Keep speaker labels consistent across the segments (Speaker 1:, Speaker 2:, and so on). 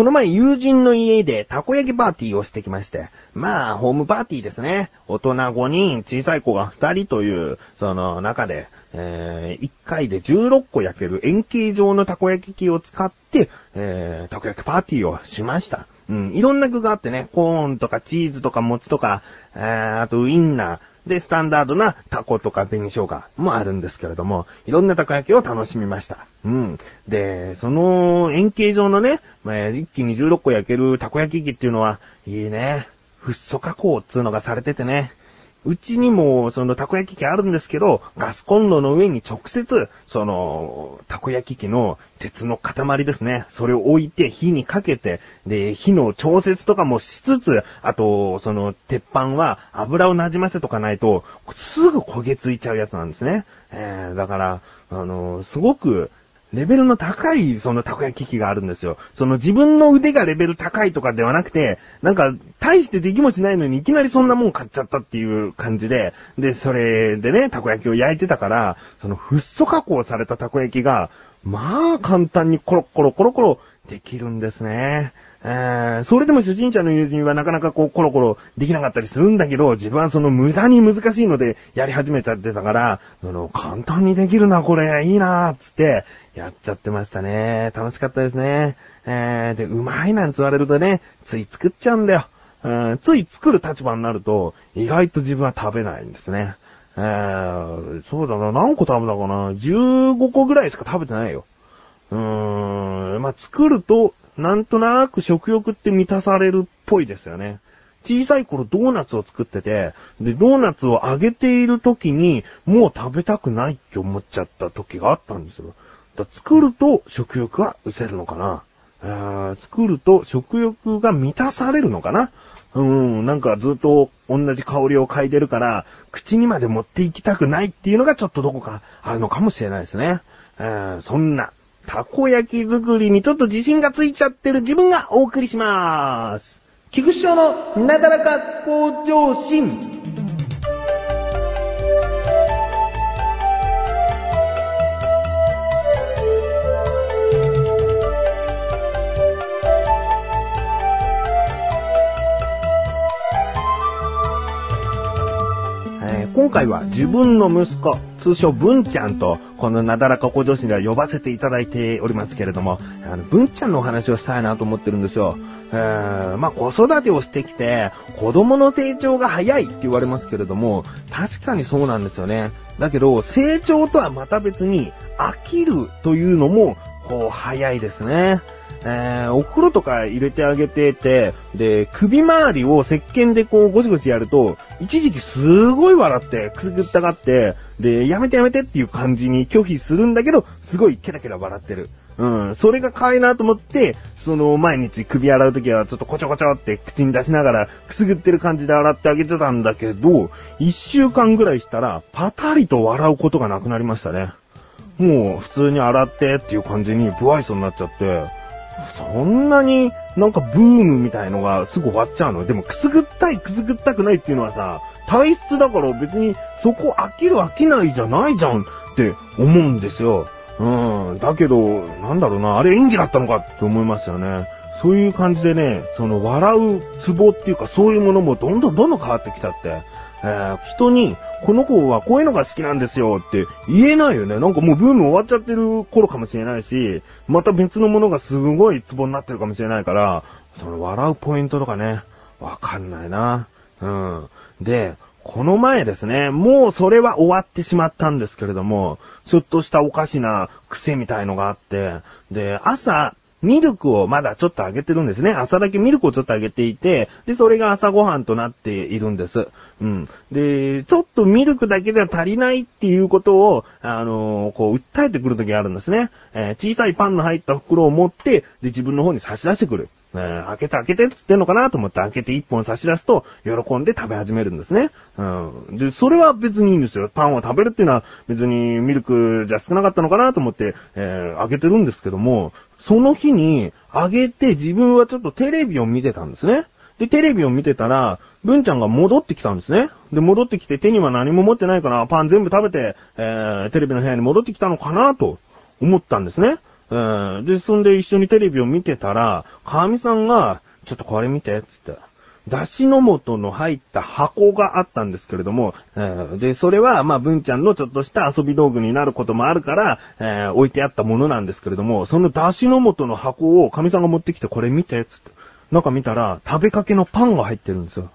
Speaker 1: この前友人の家でたこ焼きパーティーをしてきまして、まあ、ホームパーティーですね。大人5人、小さい子が2人という、その中で、えー、1回で16個焼ける円形状のたこ焼き器を使って、えー、たこ焼きパーティーをしました。うん、いろんな具があってね、コーンとかチーズとか餅とか、えー、あとウインナー、で、スタンダードなタコとか紅生姜もあるんですけれども、いろんなたこ焼きを楽しみました。うん。で、その円形状のね、まあ、一気に16個焼けるたこ焼き器っていうのは、いいね。フッ素加工っつうのがされててね。うちにも、その、たこ焼き器あるんですけど、ガスコンロの上に直接、その、たこ焼き器の鉄の塊ですね。それを置いて火にかけて、で、火の調節とかもしつつ、あと、その、鉄板は油を馴染ませとかないと、すぐ焦げついちゃうやつなんですね。えー、だから、あの、すごく、レベルの高いそのたこ焼き器があるんですよ。その自分の腕がレベル高いとかではなくて、なんか、大してできもしないのにいきなりそんなもん買っちゃったっていう感じで、で、それでね、たこ焼きを焼いてたから、そのフッ素加工されたたこ焼きが、まあ簡単にコロコロコロコロできるんですね。えー、それでも初心者の友人はなかなかこうコロコロできなかったりするんだけど、自分はその無駄に難しいのでやり始めちゃってたから、あの、簡単にできるな、これ、いいな、つって、やっちゃってましたね。楽しかったですね。えー、で、うまいなんつわれるとね、つい作っちゃうんだよ。うん、つい作る立場になると、意外と自分は食べないんですね。えー、そうだな、何個食べたかな ?15 個ぐらいしか食べてないよ。うーん、まあ、作ると、なんとなく食欲って満たされるっぽいですよね。小さい頃ドーナツを作ってて、で、ドーナツを揚げている時に、もう食べたくないって思っちゃった時があったんですよ。だ作ると食欲は失せるのかな作ると食欲が満たされるのかなうん、なんかずっと同じ香りを嗅いでるから、口にまで持っていきたくないっていうのがちょっとどこかあるのかもしれないですね。そんな、たこ焼き作りにちょっと自信がついちゃってる自分がお送りしまーす。菊師匠のなだらか向上心。今回は自分の息子、通称文ちゃんと、このなだらか向上心では呼ばせていただいておりますけれども、あの、文ちゃんのお話をしたいなと思ってるんですよ。えー、まあ、子育てをしてきて、子供の成長が早いって言われますけれども、確かにそうなんですよね。だけど、成長とはまた別に、飽きるというのも、こう、早いですね。えー、お風呂とか入れてあげてて、で、首周りを石鹸でこうゴシゴシやると、一時期すごい笑って、くすぐったがって、で、やめてやめてっていう感じに拒否するんだけど、すごいケラケラ笑ってる。うん、それが可愛いなと思って、その毎日首洗うときはちょっとコチョコチョって口に出しながらくすぐってる感じで洗ってあげてたんだけど、一週間ぐらいしたらパタリと笑うことがなくなりましたね。もう普通に洗ってっていう感じに不愛想になっちゃって、そんなになんかブームみたいのがすぐ終わっちゃうの？でもくすぐったいくすぐったくないっていうのはさ、体質だから別にそこ飽きる飽きないじゃないじゃんって思うんですよ。うん。だけど、なんだろうな、あれ演技だったのかって思いますよね。そういう感じでね、その笑うツボっていうかそういうものもどんどんどんどん変わってきちゃって、えー、人にこの子はこういうのが好きなんですよって言えないよね。なんかもうブーム終わっちゃってる頃かもしれないし、また別のものがすごいツボになってるかもしれないから、その笑うポイントとかね、わかんないな。うん。で、この前ですね、もうそれは終わってしまったんですけれども、ちょっとしたおかしな癖みたいのがあって、で、朝、ミルクをまだちょっとあげてるんですね。朝だけミルクをちょっとあげていて、で、それが朝ごはんとなっているんです。うん。で、ちょっとミルクだけでは足りないっていうことを、あのー、こう、訴えてくるときがあるんですね。えー、小さいパンの入った袋を持って、で、自分の方に差し出してくる。えー、開けて開けてって言ってんのかなと思って開けて一本差し出すと、喜んで食べ始めるんですね。うん。で、それは別にいいんですよ。パンを食べるっていうのは別にミルクじゃ少なかったのかなと思って、えー、開けてるんですけども、その日にあげて自分はちょっとテレビを見てたんですね。で、テレビを見てたら、文ちゃんが戻ってきたんですね。で、戻ってきて手には何も持ってないから、パン全部食べて、えー、テレビの部屋に戻ってきたのかなと思ったんですね。うん。で、そんで一緒にテレビを見てたら、かみさんが、ちょっとこれ見て、つって。だしの素の入った箱があったんですけれども、えーで、それは、まあ、文ちゃんのちょっとした遊び道具になることもあるから、えー置いてあったものなんですけれども、そのだしの素の箱を神さんが持ってきてこれ見て、つって。中見たら、食べかけのパンが入ってるんですよ。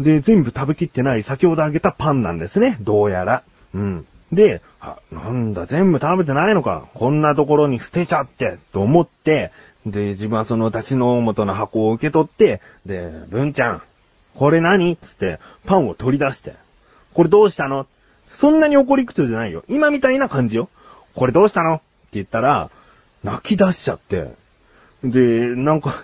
Speaker 1: で、全部食べきってない先ほどあげたパンなんですね。どうやら。うん。で、あ、なんだ、全部食べてないのか。こんなところに捨てちゃって、と思って、で、自分はその出汁の素の箱を受け取って、で、文ちゃん、これ何？つって、パンを取り出して、これどうしたの？そんなに怒り口じゃないよ。今みたいな感じよ。これどうしたの？って言ったら、泣き出しちゃって。で、なんか、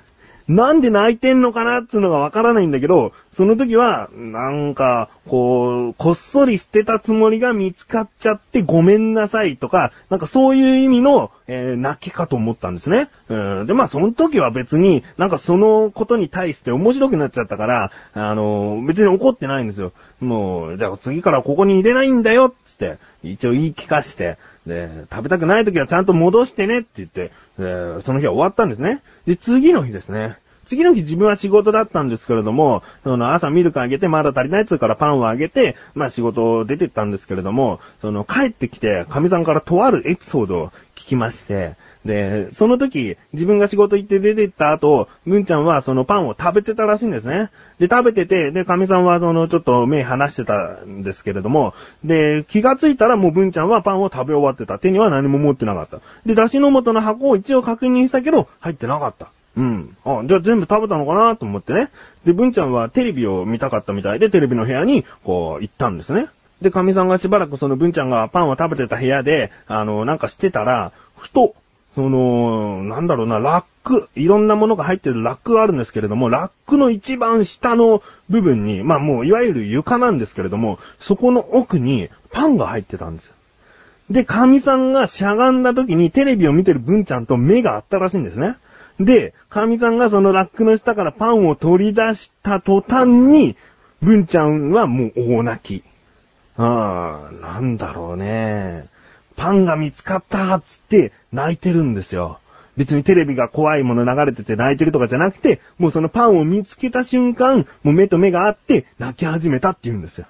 Speaker 1: なんで泣いてんのかなっつうのがわからないんだけど、その時は、なんか、こう、こっそり捨てたつもりが見つかっちゃってごめんなさいとか、なんかそういう意味の、えー泣きかと思ったんですね。うん、で、まあその時は別に、なんかそのことに対して面白くなっちゃったから、あの、別に怒ってないんですよ。もう、じゃあ次からここに入れないんだよ、つって、一応言い聞かして、で、食べたくない時はちゃんと戻してねって言って、でその日は終わったんですね。で、次の日ですね。次の日自分は仕事だったんですけれども、その朝ミルクあげてまだ足りないっつうからパンをあげて、まあ仕事を出てったんですけれども、その帰ってきて、神さんからとあるエピソードを聞きまして、で、その時、自分が仕事行って出てった後、文ちゃんはそのパンを食べてたらしいんですね。で、食べてて、で、神さんはそのちょっと目離してたんですけれども、で、気がついたらもう文ちゃんはパンを食べ終わってた。手には何も持ってなかった。で、出汁の素の箱を一応確認したけど、入ってなかった。うん。あ、じゃあ全部食べたのかなと思ってね。で、文ちゃんはテレビを見たかったみたいで、テレビの部屋に、こう、行ったんですね。で、神さんがしばらくその文ちゃんがパンを食べてた部屋で、あの、なんかしてたら、ふと、その、なんだろうな、ラック、いろんなものが入ってるラックがあるんですけれども、ラックの一番下の部分に、まあもういわゆる床なんですけれども、そこの奥にパンが入ってたんですよ。で、神さんがしゃがんだ時にテレビを見てる文ちゃんと目があったらしいんですね。で、神さんがそのラックの下からパンを取り出した途端に、文ちゃんはもう大泣き。ああ、なんだろうね。パンが見つかったっつって泣いてるんですよ。別にテレビが怖いもの流れてて泣いてるとかじゃなくて、もうそのパンを見つけた瞬間、もう目と目があって泣き始めたって言うんですよ。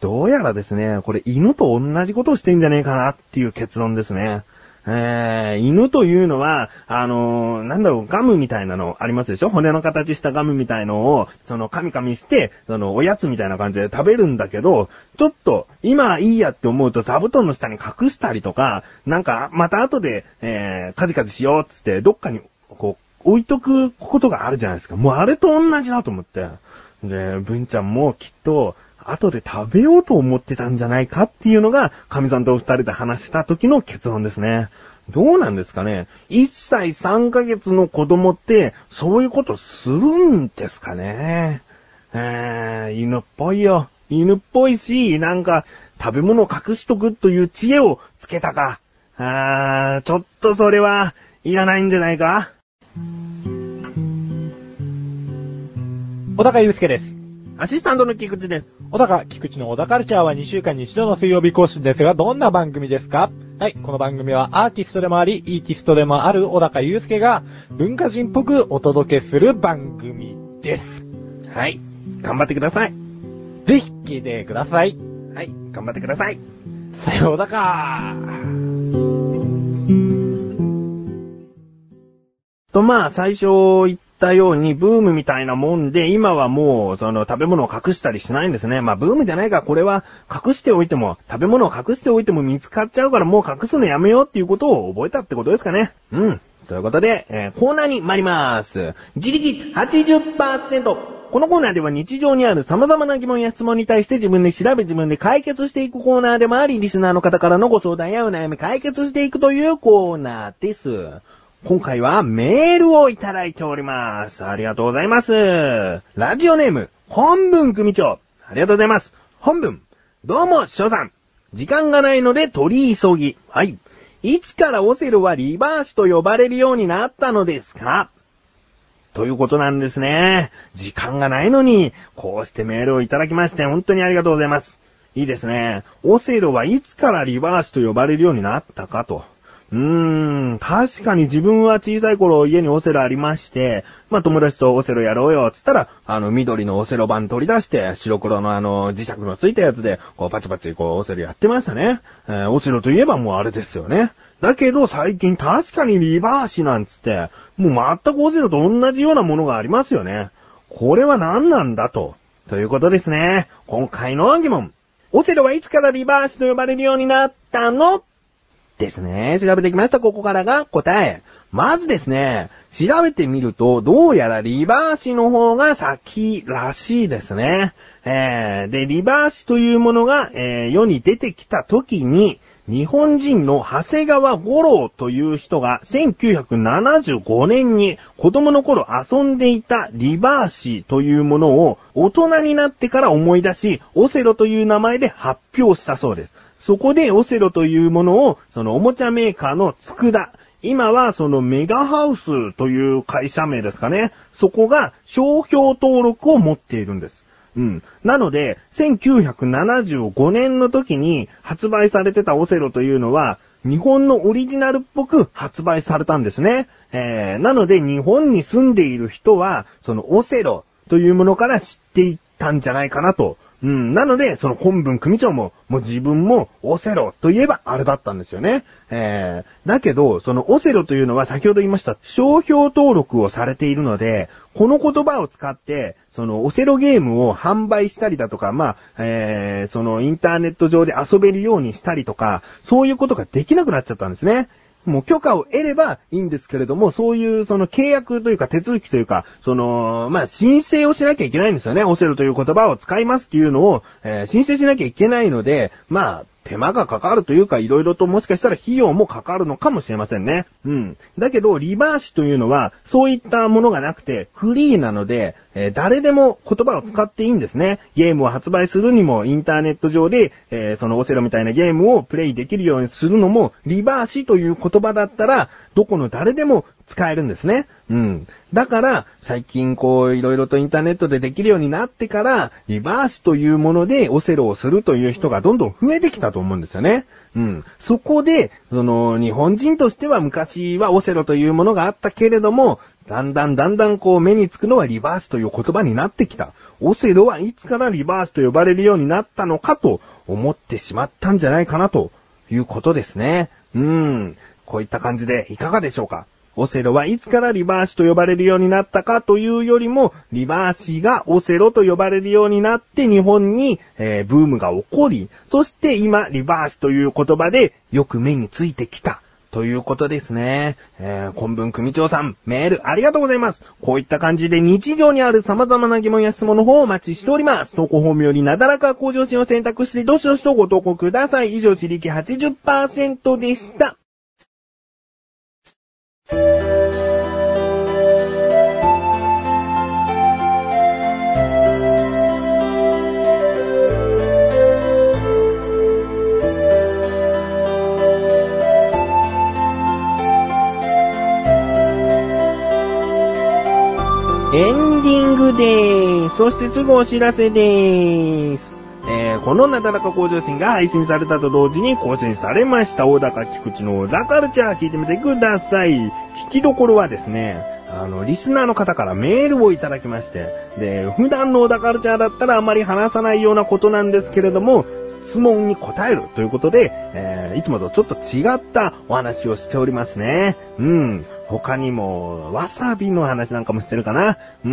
Speaker 1: どうやらですね、これ犬と同じことをしてんじゃねえかなっていう結論ですね。えー、犬というのは、あのーなんだろう、ガムみたいなのありますでしょ？骨の形したガムみたいのを、その、噛み噛みして、その、おやつみたいな感じで食べるんだけど、ちょっと、今いいやって思うと座布団の下に隠したりとか、なんか、また後で、えー、カジカジしようっつって、どっかに、こう、置いとくことがあるじゃないですか。もうあれと同じだと思って。で、文ちゃんもきっと、後で食べようと思ってたんじゃないかっていうのが、神さんと二人で話した時の結論ですね。どうなんですかね ?1 歳3ヶ月の子供って、そういうことするんですかね？えー、犬っぽいよ。犬っぽいし、なんか、食べ物を隠しとくという知恵をつけたか。あー、ちょっとそれは、いらないんじゃないか？
Speaker 2: 小高祐介です。
Speaker 1: アシスタントの菊池です。
Speaker 2: 小高、菊池の小高カルチャーは2週間に一度の水曜日更新ですが、どんな番組ですか？はい、この番組はアーティストでもあり、イーティストでもある小高祐介が文化人っぽくお届けする番組です。
Speaker 1: はい。頑張ってください。
Speaker 2: ぜひ聞いてください。
Speaker 1: はい。頑張ってください。
Speaker 2: さようだか
Speaker 1: と、まあ、最初言っったように、ブームみたいなもんで、今はもう、その、食べ物を隠したりしないんですね。まあ、ブームじゃないから、これは、隠しておいても、食べ物を隠しておいても見つかっちゃうから、もう隠すのやめようっていうことを覚えたってことですかね。うん。ということで、えーコーナーに参ります。自力80%。このコーナーでは日常にある様々な疑問や質問に対して自分で調べ自分で解決していくコーナーでもあり、リスナーの方からのご相談やお悩み解決していくというコーナーです。今回はメールをいただいております。ありがとうございます。ラジオネーム、本文組長。ありがとうございます。本文。どうも、翔さん。時間がないので取り急ぎ。はい。いつからオセロはリバーシと呼ばれるようになったのですか？ということなんですね。時間がないのに、こうしてメールをいただきまして、本当にありがとうございます。いいですね。オセロはいつからリバーシと呼ばれるようになったかと。うーん、確かに自分は小さい頃家にオセロありまして、まあ友達とオセロやろうよ、つったら、あの緑のオセロ版取り出して、白黒のあの磁石のついたやつで、こうパチパチこうオセロやってましたね。えーオセロといえばもうあれですよね。だけど最近確かにリバーシなんつって、もう全くオセロと同じようなものがありますよね。これは何なんだと。ということですね。今回の疑問。オセロはいつからリバーシと呼ばれるようになったの？ですね。調べてきました。ここからが答え。まずですね、調べてみると、どうやらリバーシの方が先らしいですね。えー、で、リバーシというものが、えー世に出てきた時に、日本人の長谷川五郎という人が1975年に子供の頃遊んでいたリバーシというものを大人になってから思い出し、オセロという名前で発表したそうです。そこでオセロというものを、そのおもちゃメーカーの佃、今はそのメガハウスという会社名ですかね。そこが商標登録を持っているんです。うん。なので、1975年の時に発売されてたオセロというのは、日本のオリジナルっぽく発売されたんですね。えー、なので日本に住んでいる人は、そのオセロというものから知っていったんじゃないかなと。うん。なので、その本文組長も、もう自分もオセロといえばあれだったんですよね。えー、だけど、そのオセロというのは先ほど言いました、商標登録をされているので、この言葉を使って、そのオセロゲームを販売したりだとか、まあ、えー、そのインターネット上で遊べるようにしたりとか、そういうことができなくなっちゃったんですね。もう許可を得ればいいんですけれども、そういうその契約というか手続きというか、その、まあ、申請をしなきゃいけないんですよね。オセロという言葉を使いますっていうのを、えー申請しなきゃいけないので、まあ、手間がかかるというか、いろいろともしかしたら費用もかかるのかもしれませんね。うん。だけど、リバーシというのは、そういったものがなくて、フリーなので、えー誰でも言葉を使っていいんですね。ゲームを発売するにも、インターネット上で、えーそのオセロみたいなゲームをプレイできるようにするのも、リバーシという言葉だったら、どこの誰でも使えるんですね。うん。だから、最近こう、いろいろとインターネットでできるようになってから、リバーシというものでオセロをするという人がどんどん増えてきたと思うんですよね。うん。そこで、その、日本人としては昔はオセロというものがあったけれども、だんだんだんだんこう目につくのはリバースという言葉になってきた。オセロはいつからリバースと呼ばれるようになったのかと思ってしまったんじゃないかなということですね。うん。こういった感じでいかがでしょうか？オセロはいつからリバーシと呼ばれるようになったかというよりも、リバーシがオセロと呼ばれるようになって日本に、えーブームが起こり、そして今、リバーシという言葉でよく目についてきた。ということですね。えー、本文組長さん、メールありがとうございます。こういった感じで日常にある様々な疑問や質問の方をお待ちしております。投稿フォームよりなだらか向上心を選択して、どしどしとご投稿ください。以上、自力80%でした。エンディングでーす。そしてすぐお知らせでーす。このなだらか向上心が配信されたと同時に更新されました。大高菊池の小高カルチャー聞いてみてください。聞きどころはですね、あの、リスナーの方からメールをいただきまして、で、普段の小田カルチャーだったらあまり話さないようなことなんですけれども、質問に答えるということで、えーいつもとちょっと違ったお話をしておりますね。うん。他にも、わさびの話なんかもしてるかな。うー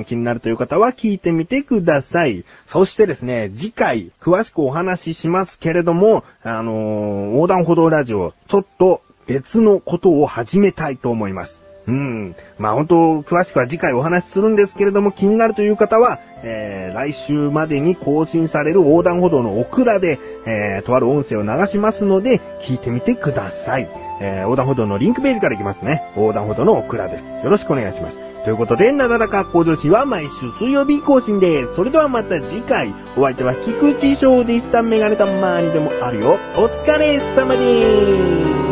Speaker 1: ん、気になるという方は聞いてみてください。そしてですね、次回、詳しくお話ししますけれども、あのー横断歩道ラジオ、ちょっと別のことを始めたいと思います。うん。まあ本当、詳しくは次回お話しするんですけれども、気になるという方は、えー、来週までに更新される横断歩道のオクラで、えー、とある音声を流しますので、聞いてみてください。えー、横断歩道のリンクページから行きますね。横断歩道のオクラです。よろしくお願いします。ということで、なだらか向上心は毎週水曜日更新です。それではまた次回、お相手は菊池翔でした。メガネたまーにでもあるよ。お疲れ様です。